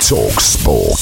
Talk Sport.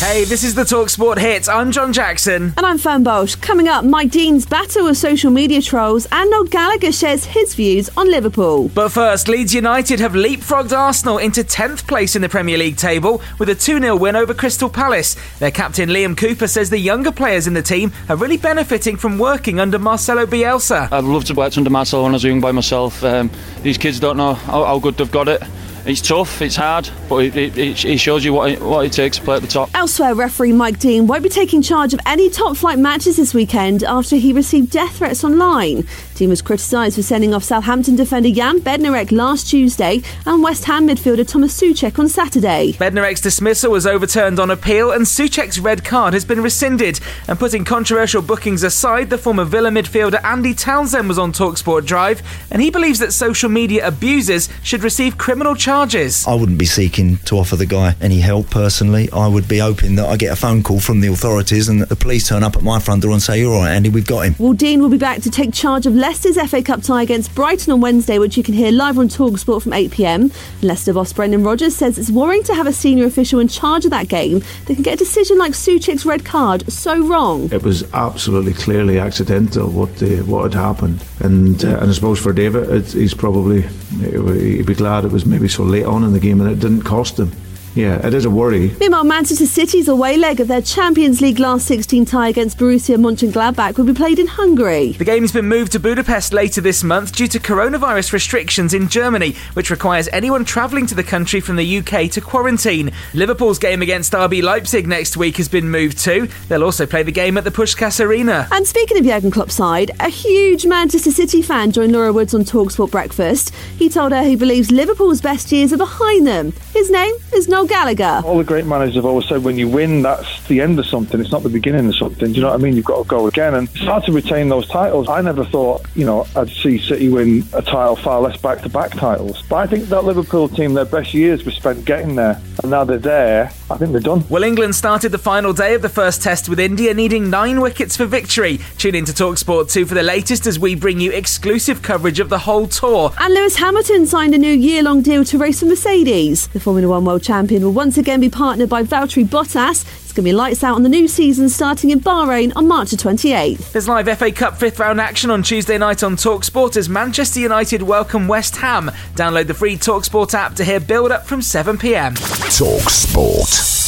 Hey, this is the Talksport hit. I'm John Jackson. And I'm Fern Bosch. Coming up, Mike Dean's battle with social media trolls, and Noel Gallagher shares his views on Liverpool. But first, Leeds United have leapfrogged Arsenal into 10th place in the Premier League table with a 2 0 win over Crystal Palace. Their captain Liam Cooper says the younger players in the team are really benefiting from working under Marcelo Bielsa. I'd love to work under Marcelo when I was young by myself. Um, these kids don't know how, how good they've got it it's tough, it's hard, but it, it, it shows you what it, what it takes to play at the top. Elsewhere, referee Mike Dean won't be taking charge of any top flight matches this weekend after he received death threats online. Dean was criticised for sending off Southampton defender Jan Bednarek last Tuesday and West Ham midfielder Thomas Soucek on Saturday. Bednarek's dismissal was overturned on appeal and Soucek's red card has been rescinded. And putting controversial bookings aside, the former Villa midfielder Andy Townsend was on Talksport Drive and he believes that social media abusers should receive criminal charges charges. I wouldn't be seeking to offer the guy any help personally. I would be hoping that I get a phone call from the authorities and that the police turn up at my front door and say, You're all right, Andy, we've got him. Well, Dean will be back to take charge of Leicester's FA Cup tie against Brighton on Wednesday, which you can hear live on Talksport from 8 pm. Leicester boss Brendan Rodgers says it's worrying to have a senior official in charge of that game that can get a decision like Soucek's red card so wrong. It was absolutely clearly accidental what the, what had happened, and uh, and I suppose for David, it, he's probably he'd be glad it was maybe so late on in the game and it didn't cost them. Yeah, it is a worry. Meanwhile, Manchester City's away leg of their Champions League last 16 tie against Borussia Mönchengladbach will be played in Hungary. The game's been moved to Budapest later this month due to coronavirus restrictions in Germany, which requires anyone travelling to the country from the UK to quarantine. Liverpool's game against RB Leipzig next week has been moved too. They'll also play the game at the Puskás Arena. And speaking of Jurgen Klopp's side, a huge Manchester City fan joined Laura Woods on Talksport Breakfast. He told her he believes Liverpool's best years are behind them. His name is Noel Gallagher. All the great managers have always said when you win, that's the end of something. It's not the beginning of something. Do you know what I mean? You've got to go again. And it's hard to retain those titles. I never thought, you know, I'd see City win a title, far less back to back titles. But I think that Liverpool team, their best years were spent getting there. And now they're there, I think they're done. Well, England started the final day of the first test with India needing nine wickets for victory. Tune in to Talksport 2 for the latest as we bring you exclusive coverage of the whole tour. And Lewis Hamilton signed a new year long deal to race for Mercedes. The Formula One World Champion will once again be partnered by Valtteri Bottas. It's going to be lights out on the new season starting in Bahrain on March the 28th. There's live FA Cup fifth round action on Tuesday night on Talksport as Manchester United welcome West Ham. Download the free Talksport app to hear build up from 7 pm. Talk Sport.